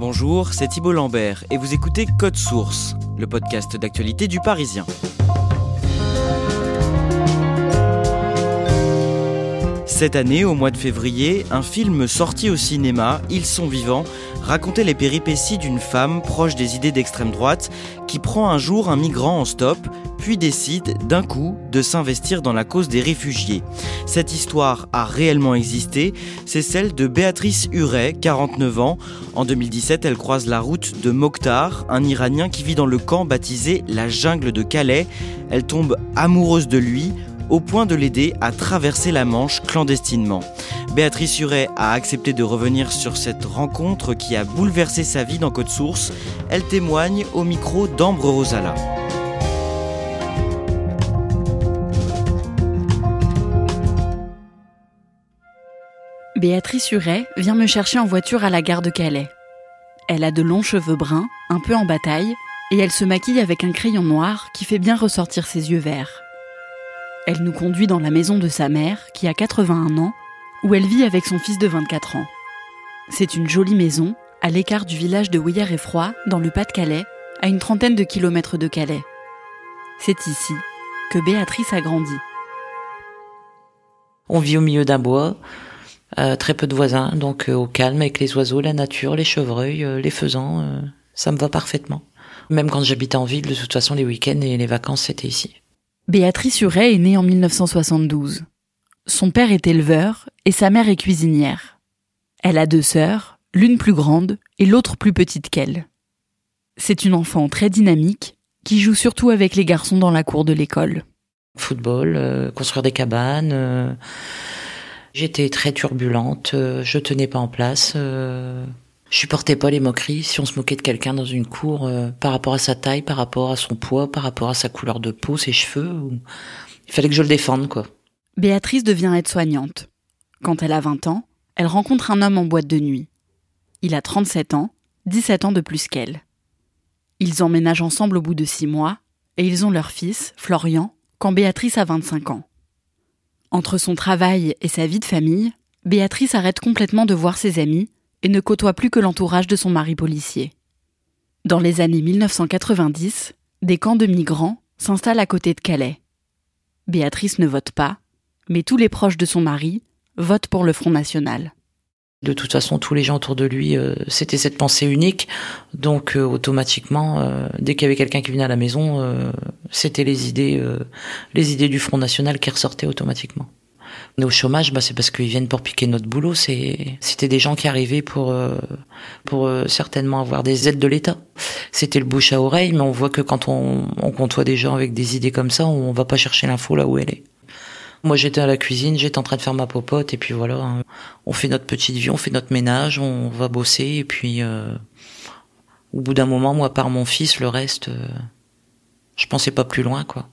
Bonjour, c'est Thibault Lambert et vous écoutez Code Source, le podcast d'actualité du Parisien. Cette année, au mois de février, un film sorti au cinéma, Ils sont vivants, racontait les péripéties d'une femme proche des idées d'extrême droite qui prend un jour un migrant en stop, puis décide d'un coup de s'investir dans la cause des réfugiés. Cette histoire a réellement existé, c'est celle de Béatrice Huret, 49 ans. En 2017, elle croise la route de Mokhtar, un Iranien qui vit dans le camp baptisé la jungle de Calais. Elle tombe amoureuse de lui, au point de l'aider à traverser la Manche clandestinement. Béatrice Huret a accepté de revenir sur cette rencontre qui a bouleversé sa vie dans Code Source. Elle témoigne au micro d'Ambre Rosala. Béatrice Huret vient me chercher en voiture à la gare de Calais. Elle a de longs cheveux bruns, un peu en bataille, et elle se maquille avec un crayon noir qui fait bien ressortir ses yeux verts. Elle nous conduit dans la maison de sa mère, qui a 81 ans, où elle vit avec son fils de 24 ans. C'est une jolie maison, à l'écart du village de Ouillère-et-Froid, dans le Pas-de-Calais, à une trentaine de kilomètres de Calais. C'est ici que Béatrice a grandi. On vit au milieu d'un bois, euh, très peu de voisins, donc euh, au calme avec les oiseaux, la nature, les chevreuils, euh, les faisans, ça me va parfaitement. Même quand j'habitais en ville, de toute façon, les week-ends et les vacances, c'était ici. Béatrice Huret est née en 1972. Son père est éleveur et sa mère est cuisinière. Elle a deux sœurs, l'une plus grande et l'autre plus petite qu'elle. C'est une enfant très dynamique qui joue surtout avec les garçons dans la cour de l'école. Football, construire des cabanes. J'étais très turbulente, euh, je tenais pas en place. euh, je supportais pas les moqueries. Si on se moquait de quelqu'un dans une cour euh, par rapport à sa taille, par rapport à son poids, par rapport à sa couleur de peau, ses cheveux, il fallait que je le défende, quoi. Béatrice devient aide-soignante. Quand elle a 20 ans, elle rencontre un homme en boîte de nuit. Il a 37 ans, 17 ans de plus qu'elle. Ils emménagent ensemble au bout de 6 mois et ils ont leur fils, Florian, quand Béatrice a 25 ans. Entre son travail et sa vie de famille, Béatrice arrête complètement de voir ses amis et ne côtoie plus que l'entourage de son mari policier. Dans les années 1990, des camps de migrants s'installent à côté de Calais. Béatrice ne vote pas, mais tous les proches de son mari votent pour le Front National. De toute façon, tous les gens autour de lui, euh, c'était cette pensée unique. Donc, euh, automatiquement, euh, dès qu'il y avait quelqu'un qui venait à la maison, c'était les idées, les idées du Front National qui ressortaient automatiquement. On est au chômage, bah, c'est parce qu'ils viennent pour piquer notre boulot. C'était des gens qui arrivaient pour, certainement avoir des aides de l'État. C'était le bouche à oreille, mais on voit que quand on, on côtoie des gens avec des idées comme ça, on va pas chercher l'info là où elle est. Moi, j'étais à la cuisine, j'étais en train de faire ma popote, et puis voilà, hein. on fait notre petite vie, on fait notre ménage, on va bosser, et puis euh, au bout d'un moment, moi, par mon fils, le reste, euh, je pensais pas plus loin, quoi.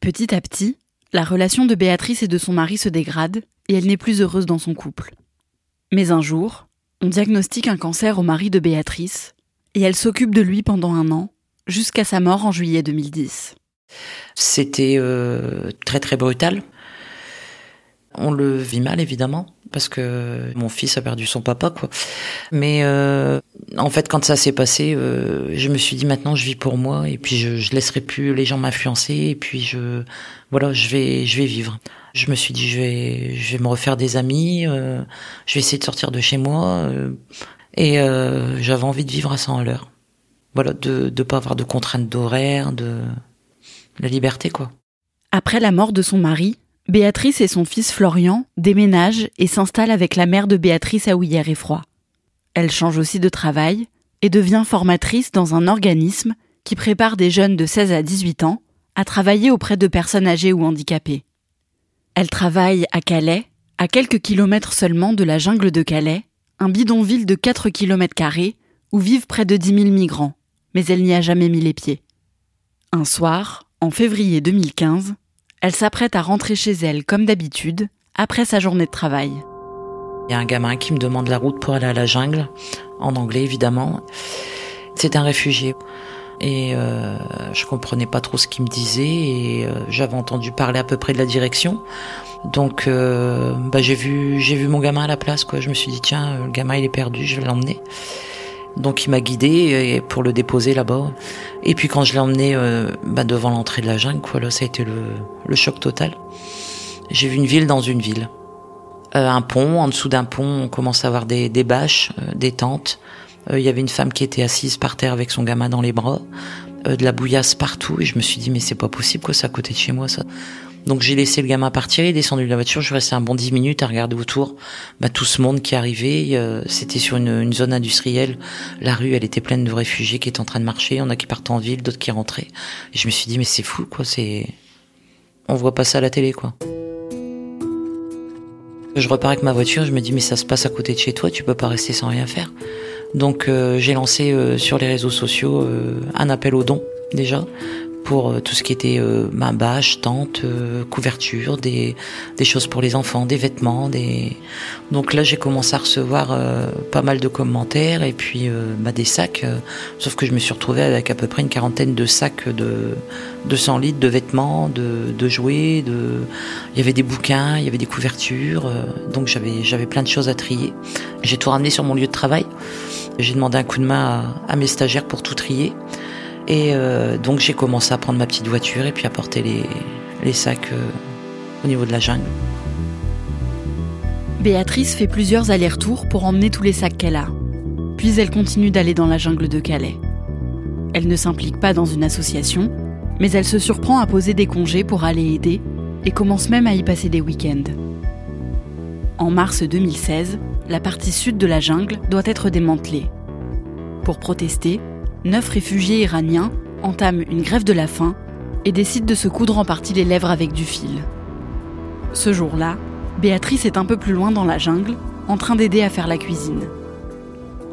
Petit à petit, la relation de Béatrice et de son mari se dégrade et elle n'est plus heureuse dans son couple. Mais un jour, on diagnostique un cancer au mari de Béatrice et elle s'occupe de lui pendant un an, jusqu'à sa mort en juillet 2010. C'était euh, très très brutal. On le vit mal évidemment parce que mon fils a perdu son papa quoi. Mais euh, en fait quand ça s'est passé, euh, je me suis dit maintenant je vis pour moi et puis je, je laisserai plus les gens m'influencer et puis je voilà je vais je vais vivre. Je me suis dit je vais je vais me refaire des amis, euh, je vais essayer de sortir de chez moi et j'avais envie de vivre à 100 à l'heure. Voilà de de pas avoir de contraintes d'horaire, de la liberté quoi. Après la mort de son mari, Béatrice et son fils Florian déménagent et s'installent avec la mère de Béatrice à Ouillère-et-Froid. Elle change aussi de travail et devient formatrice dans un organisme qui prépare des jeunes de 16 à 18 ans à travailler auprès de personnes âgées ou handicapées. Elle travaille à Calais, À quelques kilomètres seulement de la jungle de Calais, un bidonville de 4 km où vivent près de 10 000 migrants, mais elle n'y a jamais mis les pieds. Un soir, en février 2015, elle s'apprête à rentrer chez elle comme d'habitude, après sa journée de travail. Il y a un gamin qui me demande la route pour aller à la jungle, en anglais évidemment. C'est un réfugié. Et euh, je comprenais pas trop ce qu'il me disait et euh, j'avais entendu parler à peu près de la direction. Donc euh, bah, j'ai vu j'ai vu mon gamin à la place quoi. Je me suis dit tiens le gamin il est perdu, je vais l'emmener. Donc il m'a guidé pour le déposer là-bas. Et puis quand je l'ai emmené bah, devant l'entrée de la jungle, quoi, ça a été le, choc total. J'ai vu une ville dans une ville. un pont, en dessous d'un pont, on commence à avoir des, des bâches, des tentes. Euh, il y avait une femme qui était assise par terre avec son gamin dans les bras, euh, de la bouillasse partout, et je me suis dit mais c'est pas possible quoi, c'est à côté de chez moi ça. Donc j'ai laissé le gamin partir, il est descendu de la voiture, je suis resté un bon dix minutes à regarder autour, bah, tout ce monde qui arrivait, euh, c'était sur une, une, zone industrielle, la rue elle était pleine de réfugiés qui étaient en train de marcher, on a qui partaient en ville, d'autres qui rentraient, et je me suis dit mais c'est fou quoi, c'est, on voit pas ça à la télé quoi. Je repars avec ma voiture, je me dis mais ça se passe à côté de chez toi, tu peux pas rester sans rien faire. Donc euh, j'ai lancé euh, sur les réseaux sociaux euh, un appel aux dons déjà pour tout ce qui était ma bâche, tente, couverture, des, choses pour les enfants, des vêtements. Des... Donc là j'ai commencé à recevoir pas mal de commentaires et puis bah, des sacs. sauf que je me suis retrouvée avec à peu près une quarantaine de sacs de 200 litres de vêtements, de, jouets. De... Il y avait des bouquins, il y avait des couvertures. donc j'avais plein de choses à trier. J'ai tout ramené sur mon lieu de travail. J'ai demandé un coup de main à, mes stagiaires pour tout trier. Et euh, donc j'ai commencé à prendre ma petite voiture et puis à porter les, sacs euh, au niveau de la jungle. Béatrice fait plusieurs allers-retours pour emmener tous les sacs qu'elle a. Puis elle continue d'aller dans la jungle de Calais. Elle ne s'implique pas dans une association, mais elle se surprend à poser des congés pour aller aider et commence même à y passer des week-ends. En mars 2016, la partie sud de la jungle doit être démantelée. Pour protester, neuf réfugiés iraniens entament une grève de la faim et décident de se coudre en partie les lèvres avec du fil. Ce jour-là, Béatrice est un peu plus loin dans la jungle, en train d'aider à faire la cuisine.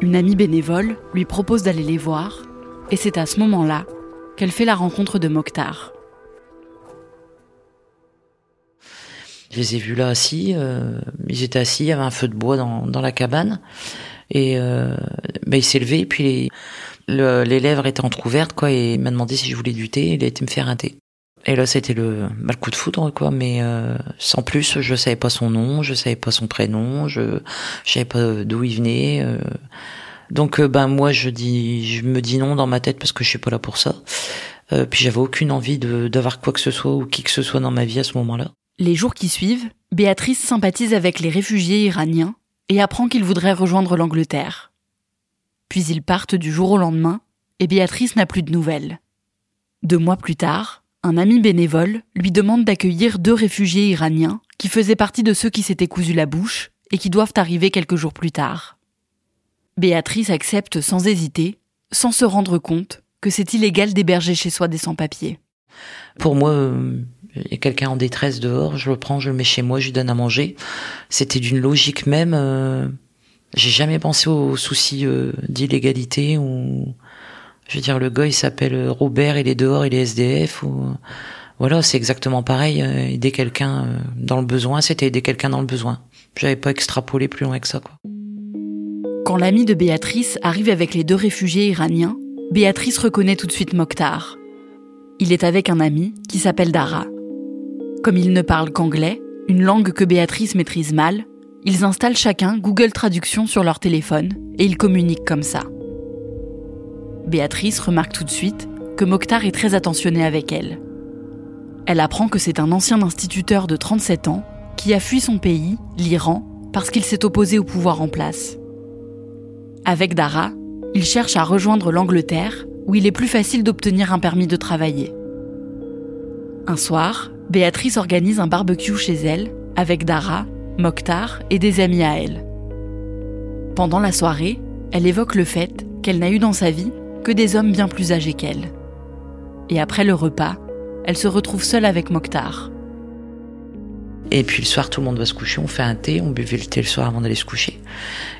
Une amie bénévole lui propose d'aller les voir, et c'est à ce moment-là qu'elle fait la rencontre de Mokhtar. Je les ai vus là assis. Euh, ils étaient assis, il y avait un feu de bois dans, dans la cabane. Et euh, ben, il s'est levé, et puis les, les lèvres étaient entrouvertes, quoi, et il m'a demandé si je voulais du thé. Il a été me faire un thé. Et là, c'était le, ben, le coup de foudre, quoi. Mais euh, sans plus, je savais pas son nom, je savais pas son prénom, je, je savais pas d'où il venait. Euh. Donc, euh, ben moi, je dis, je me dis non dans ma tête parce que je suis pas là pour ça. Euh, puis j'avais aucune envie d'avoir quoi que ce soit ou qui que ce soit dans ma vie à ce moment-là. Les jours qui suivent, Béatrice sympathise avec les réfugiés iraniens et apprend qu'ils voudraient rejoindre l'Angleterre. Puis ils partent du jour au lendemain et Béatrice n'a plus de nouvelles. Deux mois plus tard, un ami bénévole lui demande d'accueillir deux réfugiés iraniens qui faisaient partie de ceux qui s'étaient cousus la bouche et qui doivent arriver quelques jours plus tard. Béatrice accepte sans hésiter, sans se rendre compte que c'est illégal d'héberger chez soi des sans-papiers. Pour moi, il y a quelqu'un en détresse dehors, je le prends, je le mets chez moi, je lui donne à manger. C'était d'une logique même. Euh, j'ai jamais pensé aux soucis euh, d'illégalité ou je veux dire le gars il s'appelle Robert, il est dehors, il est SDF ou voilà, c'est exactement pareil. Euh, aider quelqu'un dans le besoin, c'était aider quelqu'un dans le besoin. J'avais pas extrapolé plus loin que ça quoi. Quand l'ami de Béatrice arrive avec les deux réfugiés iraniens, Béatrice reconnaît tout de suite Mokhtar. Il est avec un ami qui s'appelle Dara. Comme ils ne parlent qu'anglais, une langue que Béatrice maîtrise mal, ils installent chacun Google Traduction sur leur téléphone et ils communiquent comme ça. Béatrice remarque tout de suite que Mokhtar est très attentionné avec elle. Elle apprend que c'est un ancien instituteur de 37 ans qui a fui son pays, l'Iran, parce qu'il s'est opposé au pouvoir en place. Avec Dara, il cherche à rejoindre l'Angleterre, où il est plus facile d'obtenir un permis de travailler. Un soir, Béatrice organise un barbecue chez elle avec Dara, Mokhtar et des amis à elle. Pendant la soirée, elle évoque le fait qu'elle n'a eu dans sa vie que des hommes bien plus âgés qu'elle. Et après le repas, elle se retrouve seule avec Mokhtar. Et puis le soir, tout le monde va se coucher, on fait un thé, on buvait le thé le soir avant d'aller se coucher.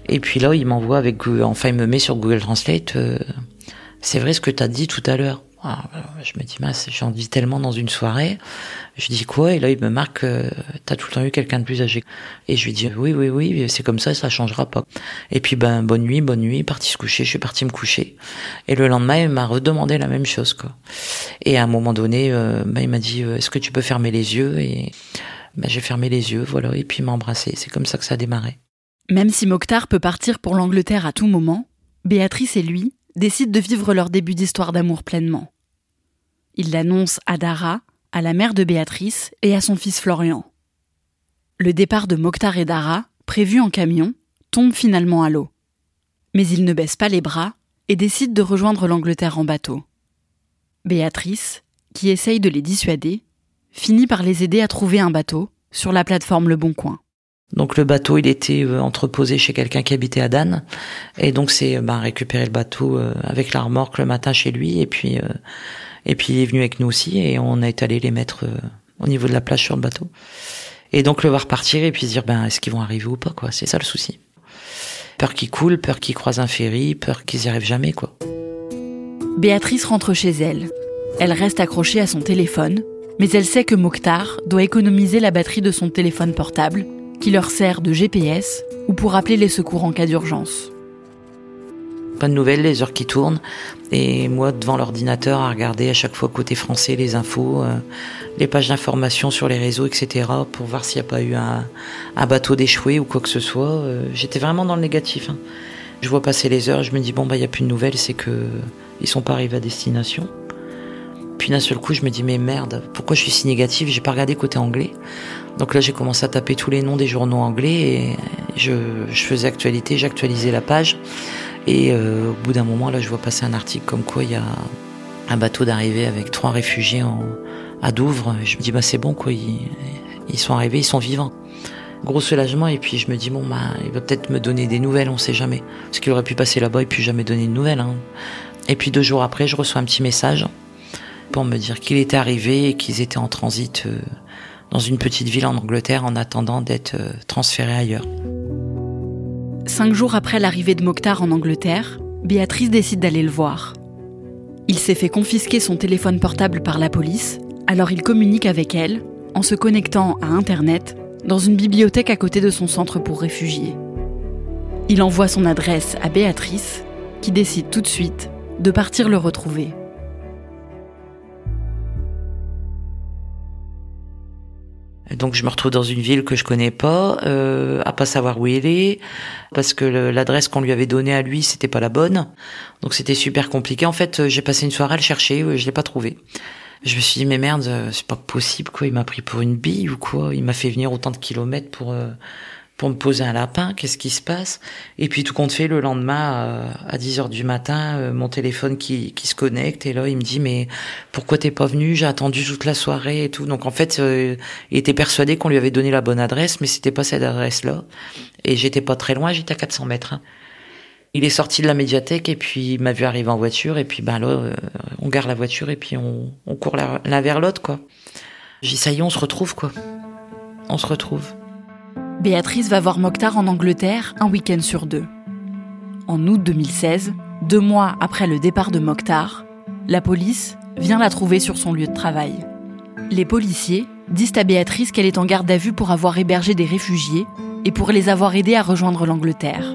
Et puis là, il m'envoie avec, enfin, il me met sur Google Translate, euh, c'est vrai ce que tu as dit tout à l'heure. Ah, je me dis, mince, j'en dis tellement dans une soirée. Je dis quoi? Et là, il me marque, euh, t'as tout le temps eu quelqu'un de plus âgé. Et je lui dis, oui, oui, oui, c'est comme ça, ça changera pas. Et puis, ben, bonne nuit, bonne nuit, parti se coucher, je suis parti me coucher. Et le lendemain, il m'a redemandé la même chose, quoi. Et à un moment donné, euh, ben, il m'a dit, euh, est-ce que tu peux fermer les yeux? Et ben, j'ai fermé les yeux, voilà, et puis il m'a embrassé. C'est comme ça que ça a démarré. Même si Mokhtar peut partir pour l'Angleterre à tout moment, Béatrice et lui décident de vivre leur début d'histoire d'amour pleinement. Il l'annonce à Dara, à la mère de Béatrice et à son fils Florian. Le départ de Mokhtar et Dara, prévu en camion, tombe finalement à l'eau. Mais ils ne baissent pas les bras et décident de rejoindre l'Angleterre en bateau. Béatrice, qui essaye de les dissuader, finit par les aider à trouver un bateau sur la plateforme Le Bon Coin. Donc le bateau, il était euh, entreposé chez quelqu'un qui habitait à Dan, et donc c'est bah, récupérer le bateau euh, avec la remorque le matin chez lui, et puis euh, et puis il est venu avec nous aussi, et on est allé les mettre au niveau de la plage sur le bateau. Et donc le voir partir et puis se dire ben est-ce qu'ils vont arriver ou pas quoi, c'est ça le souci. Peur qu'ils coulent, peur qu'ils croisent un ferry, peur qu'ils y arrivent jamais quoi. Béatrice rentre chez elle. Elle reste accrochée à son téléphone, mais elle sait que Mokhtar doit économiser la batterie de son téléphone portable qui leur sert de GPS ou pour appeler les secours en cas d'urgence. Pas de nouvelles, les heures qui tournent, et moi devant l'ordinateur à regarder à chaque fois côté français les infos, euh, les pages d'information sur les réseaux, etc. pour voir s'il n'y a pas eu un, bateau d'échoué ou quoi que ce soit. Euh, j'étais vraiment dans le négatif. Hein. Je vois passer les heures, je me dis bon bah il n'y a plus de nouvelles, c'est que ils sont pas arrivés à destination. Puis d'un seul coup, je me dis mais merde, pourquoi je suis si négatif J'ai pas regardé côté anglais. Donc là, j'ai commencé à taper tous les noms des journaux anglais et je, faisais actualité, j'actualisais la page. Et euh, au bout d'un moment, là, je vois passer un article comme quoi il y a un bateau d'arrivée avec trois réfugiés à Douvres. Je me dis bah c'est bon quoi, ils, sont arrivés, ils sont vivants. Gros soulagement et puis je me dis bon bah il va peut-être me donner des nouvelles, on sait jamais. Parce qu'il aurait pu passer là-bas et puis jamais donner de nouvelles. Hein. Et puis deux jours après, je reçois un petit message pour me dire qu'il était arrivé et qu'ils étaient en transit euh, dans une petite ville en Angleterre en attendant d'être euh, transférés ailleurs. Cinq jours après l'arrivée de Mokhtar en Angleterre, Béatrice décide d'aller le voir. Il s'est fait confisquer son téléphone portable par la police, alors il communique avec elle en se connectant à Internet dans une bibliothèque à côté de son centre pour réfugiés. Il envoie son adresse à Béatrice, qui décide tout de suite de partir le retrouver. Donc je me retrouve dans une ville que je connais pas, euh, à pas savoir où il est, parce que l'adresse qu'on lui avait donnée à lui, c'était pas la bonne. Donc c'était super compliqué. En fait, j'ai passé une soirée à le chercher, je l'ai pas trouvé. Je me suis dit mais merde, c'est pas possible quoi. Il m'a pris pour une bille ou quoi? Il m'a fait venir autant de kilomètres pour euh, pour me poser un lapin, qu'est-ce qui se passe? Et puis tout compte fait, le lendemain, euh, à 10 heures du matin, euh, mon téléphone qui, qui se connecte et là il me dit mais pourquoi t'es pas venu? J'ai attendu toute la soirée et tout. Donc en fait, euh, il était persuadé qu'on lui avait donné la bonne adresse, mais c'était pas cette adresse-là. Et j'étais pas très loin, j'étais à 400 mètres. Hein. Il est sorti de la médiathèque et puis il m'a vu arriver en voiture et puis ben là, on gare la voiture et puis on, on court l'un vers l'autre quoi. J'ai dit ça y est, on se retrouve quoi. On se retrouve. Béatrice va voir Mokhtar en Angleterre un week-end sur deux. En août 2016, deux mois après le départ de Mokhtar, la police vient la trouver sur son lieu de travail. Les policiers disent à Béatrice qu'elle est en garde à vue pour avoir hébergé des réfugiés et pour les avoir aidés à rejoindre l'Angleterre.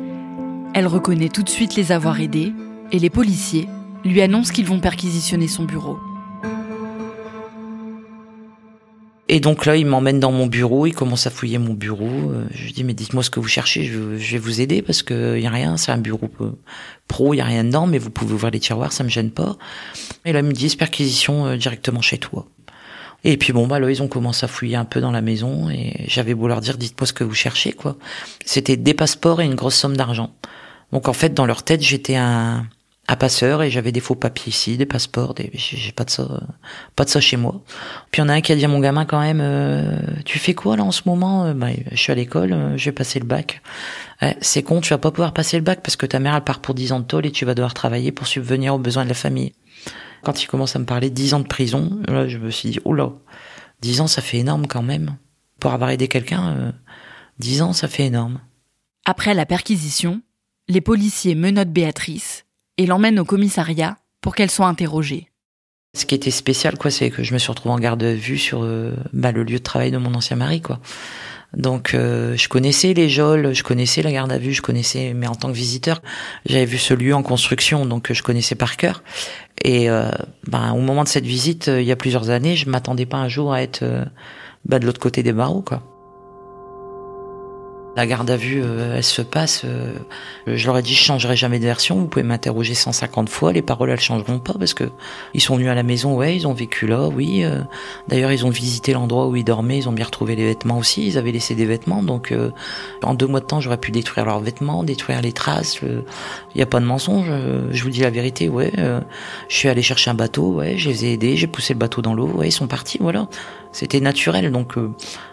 Elle reconnaît tout de suite les avoir aidés et les policiers lui annoncent qu'ils vont perquisitionner son bureau. Et donc là, il m'emmène dans mon bureau, il commence à fouiller mon bureau. Euh, je lui dis, mais dites-moi ce que vous cherchez, je, vais vous aider parce que y a rien, c'est un bureau pro, il y a rien dedans, mais vous pouvez ouvrir les tiroirs, ça me gêne pas. Et là, il me dit, perquisition euh, directement chez toi. Et puis bon, bah là, ils ont commencé à fouiller un peu dans la maison et j'avais beau leur dire, dites-moi ce que vous cherchez, quoi. C'était des passeports et une grosse somme d'argent. Donc en fait, dans leur tête, j'étais un, à passeur et j'avais des faux papiers ici, des passeports, des j'ai pas de ça, pas de ça chez moi. Puis en a un qui a dit à mon gamin quand même, euh, tu fais quoi là en ce moment? Bah, Je suis à l'école, euh, je vais passer le bac. c'est con, tu vas pas pouvoir passer le bac parce que ta mère elle part pour 10 ans de tôle et tu vas devoir travailler pour subvenir aux besoins de la famille. Quand il commence à me parler 10 ans de prison, là je me suis dit, oh là, 10 ans ça fait énorme quand même. Pour avoir aidé quelqu'un, 10 ans, ça fait énorme. Après la perquisition, les policiers menottent Béatrice et l'emmènent au commissariat pour qu'elle soit interrogée. Ce qui était spécial, quoi, c'est que je me suis retrouvée en garde à vue sur bah, le lieu de travail de mon ancien mari, quoi. Donc euh, je connaissais les geôles, je connaissais la garde à vue, je connaissais, mais en tant que visiteur, j'avais vu ce lieu en construction, donc je connaissais par cœur. Et euh, ben, au moment de cette visite, euh, il y a plusieurs années, je m'attendais pas un jour à être ben, de l'autre côté des barreaux, quoi. La garde à vue, euh, elle se passe. Euh, je leur ai dit, je changerai jamais de version. Vous pouvez m'interroger 150 fois. Les paroles, elles changeront pas parce que ils sont venus à la maison. Ouais, ils ont vécu là. Oui. Euh. D'ailleurs, ils ont visité l'endroit où ils dormaient. Ils ont bien retrouvé les vêtements aussi. Ils avaient laissé des vêtements. Donc, en deux mois de temps, j'aurais pu détruire leurs vêtements, détruire les traces. Il n'y a pas de mensonge. Je vous dis la vérité. Ouais. je suis allé chercher un bateau. Ouais. Je les ai aidés. J'ai poussé le bateau dans l'eau. Ouais. Ils sont partis. Voilà. C'était naturel. Donc,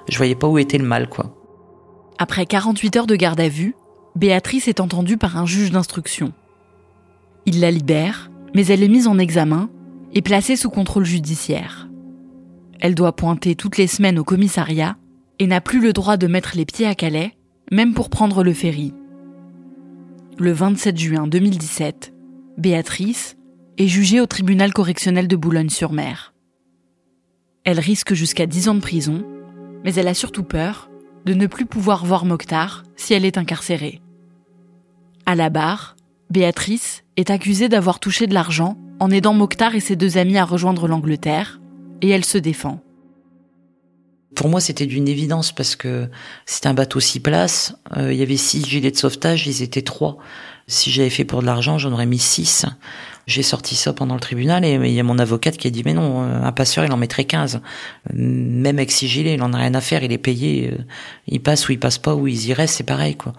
je voyais pas où était le mal, quoi. Après 48 heures de garde à vue, Béatrice est entendue par un juge d'instruction. Il la libère, mais elle est mise en examen et placée sous contrôle judiciaire. Elle doit pointer toutes les semaines au commissariat et n'a plus le droit de mettre les pieds à Calais, même pour prendre le ferry. Le 27 juin 2017, Béatrice est jugée au tribunal correctionnel de Boulogne-sur-Mer. Elle risque jusqu'à 10 ans de prison, mais elle a surtout peur de ne plus pouvoir voir Mokhtar si elle est incarcérée. À la barre, Béatrice est accusée d'avoir touché de l'argent en aidant Mokhtar et ses deux amis à rejoindre l'Angleterre, et elle se défend. Pour moi, c'était d'une évidence parce que c'était un bateau six places. Euh, il y avait six gilets de sauvetage, ils étaient trois. Si j'avais fait pour de l'argent, j'en aurais mis six. J'ai sorti ça pendant le tribunal et il y a mon avocate qui a dit mais non, euh, un passeur il en mettrait 15. Même avec il en a rien à faire, il est payé, euh, il passe ou il passe pas ou ils y restent, c'est pareil quoi.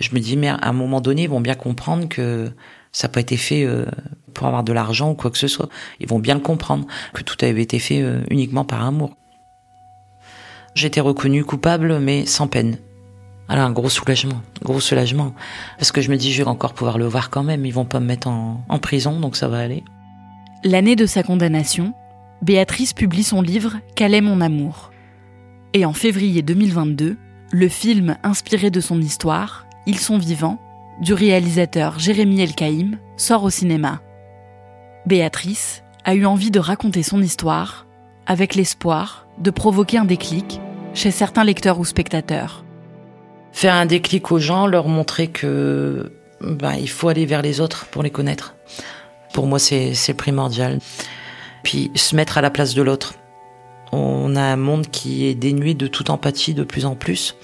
Je me dis mais à un moment donné, ils vont bien comprendre que ça n'a pas été fait euh, pour avoir de l'argent ou quoi que ce soit. Ils vont bien le comprendre que tout avait été fait uniquement par amour. J'étais reconnu coupable mais sans peine. Alors un gros soulagement, gros soulagement. Parce que je me dis, je vais encore pouvoir le voir quand même. Ils vont pas me mettre en, en prison, donc ça va aller. L'année de sa condamnation, Béatrice publie son livre Quel est mon amour Et en février 2022, le film inspiré de son histoire, Ils sont vivants, du réalisateur Jérémy Elkaïm, sort au cinéma. Béatrice a eu envie de raconter son histoire avec l'espoir de provoquer un déclic chez certains lecteurs ou spectateurs faire un déclic aux gens, leur montrer que ben, il faut aller vers les autres pour les connaître. Pour moi, c'est primordial. Puis se mettre à la place de l'autre. On a un monde qui est dénué de toute empathie de plus en plus.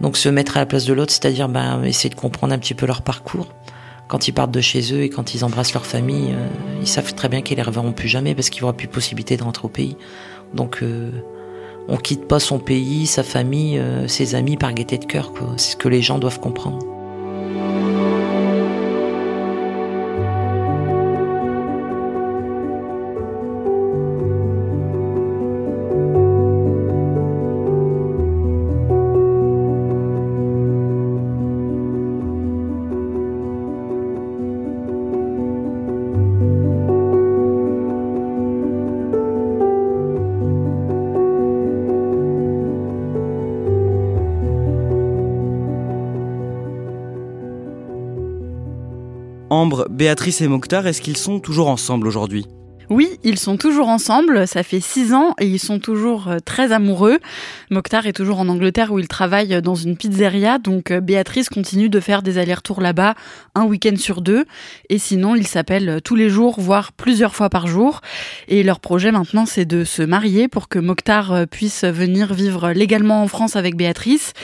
Donc se mettre à la place de l'autre, c'est-à-dire ben, essayer de comprendre un petit peu leur parcours. Quand ils partent de chez eux et quand ils embrassent leur famille, euh, ils savent très bien qu'ils ne les reverront plus jamais parce qu'il n'y aura plus possibilité de rentrer au pays. Donc euh, on quitte pas son pays, sa famille, euh, ses amis par gaieté de cœur. C'est ce que les gens doivent comprendre. Béatrice et Mokhtar, est-ce qu'ils sont toujours ensemble aujourd'hui? Oui, ils sont toujours ensemble, ça fait six ans et ils sont toujours euh, très amoureux. Mokhtar est toujours en Angleterre où il travaille dans une pizzeria, donc euh, Béatrice continue de faire des allers-retours là-bas un week-end sur deux. Et sinon, ils s'appellent tous les jours, voire plusieurs fois par jour. Et leur projet maintenant, c'est de se marier pour que Mokhtar euh, puisse venir vivre légalement en France avec Béatrice.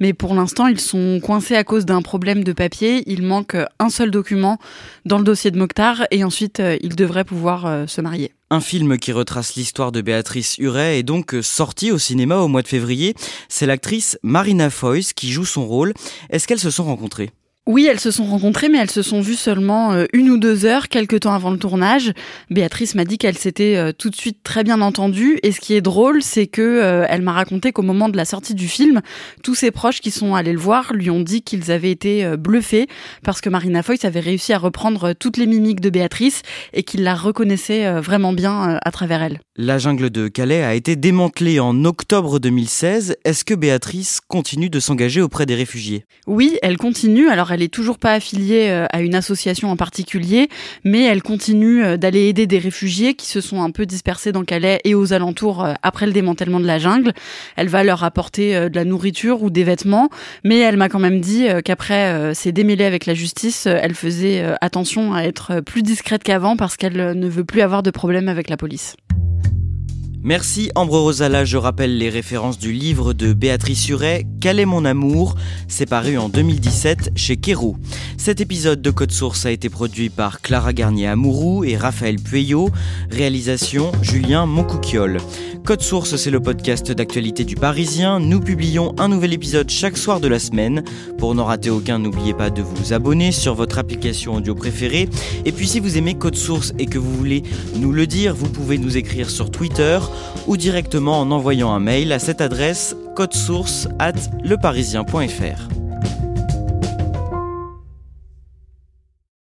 Mais pour l'instant, ils sont coincés à cause d'un problème de papier. Il manque un seul document dans le dossier de Mokhtar et ensuite, ils devraient pouvoir se marier. Un film qui retrace l'histoire de Béatrice Huret est donc sorti au cinéma au mois de février. C'est l'actrice Marina Foïs qui joue son rôle. Est-ce qu'elles se sont rencontrées? Oui, elles se sont rencontrées, mais elles se sont vues seulement euh, une ou deux heures, quelques temps avant le tournage. Béatrice m'a dit qu'elle s'était euh, tout de suite très bien entendue. Et ce qui est drôle, c'est que euh, elle m'a raconté qu'au moment de la sortie du film, tous ses proches qui sont allés le voir lui ont dit qu'ils avaient été bluffés parce que Marina Foïs avait réussi à reprendre toutes les mimiques de Béatrice et qu'ils la reconnaissaient vraiment bien à travers elle. La jungle de Calais a été démantelée en octobre 2016. Est-ce que Béatrice continue de s'engager auprès des réfugiés? Oui, elle continue. Alors elle est toujours pas affiliée euh, à une association en particulier, mais elle continue euh, d'aller aider des réfugiés qui se sont un peu dispersés dans Calais et aux alentours euh, après le démantèlement de la jungle. Elle va leur apporter de la nourriture ou des vêtements, mais elle m'a quand même dit qu'après s'est démêlée avec la justice, elle faisait attention à être plus discrète qu'avant parce qu'elle ne veut plus avoir de problème avec la police. Merci Ambre Rosala, je rappelle les références du livre de Béatrice Suret, Quel est mon amour? C'est paru en 2017 chez Kero. Cet épisode de Code Source a été produit par Clara Garnier-Amouroux et Raphaël Pueyo, réalisation Julien Moncouquiole. Code Source, c'est le podcast d'actualité du Parisien. Nous publions un nouvel épisode chaque soir de la semaine. Pour n'en rater aucun, n'oubliez pas de vous abonner sur votre application audio préférée. Et puis si vous aimez Code Source et que vous voulez nous le dire, vous pouvez nous écrire sur Twitter ou directement en envoyant un mail à cette adresse codesource at leparisien.fr.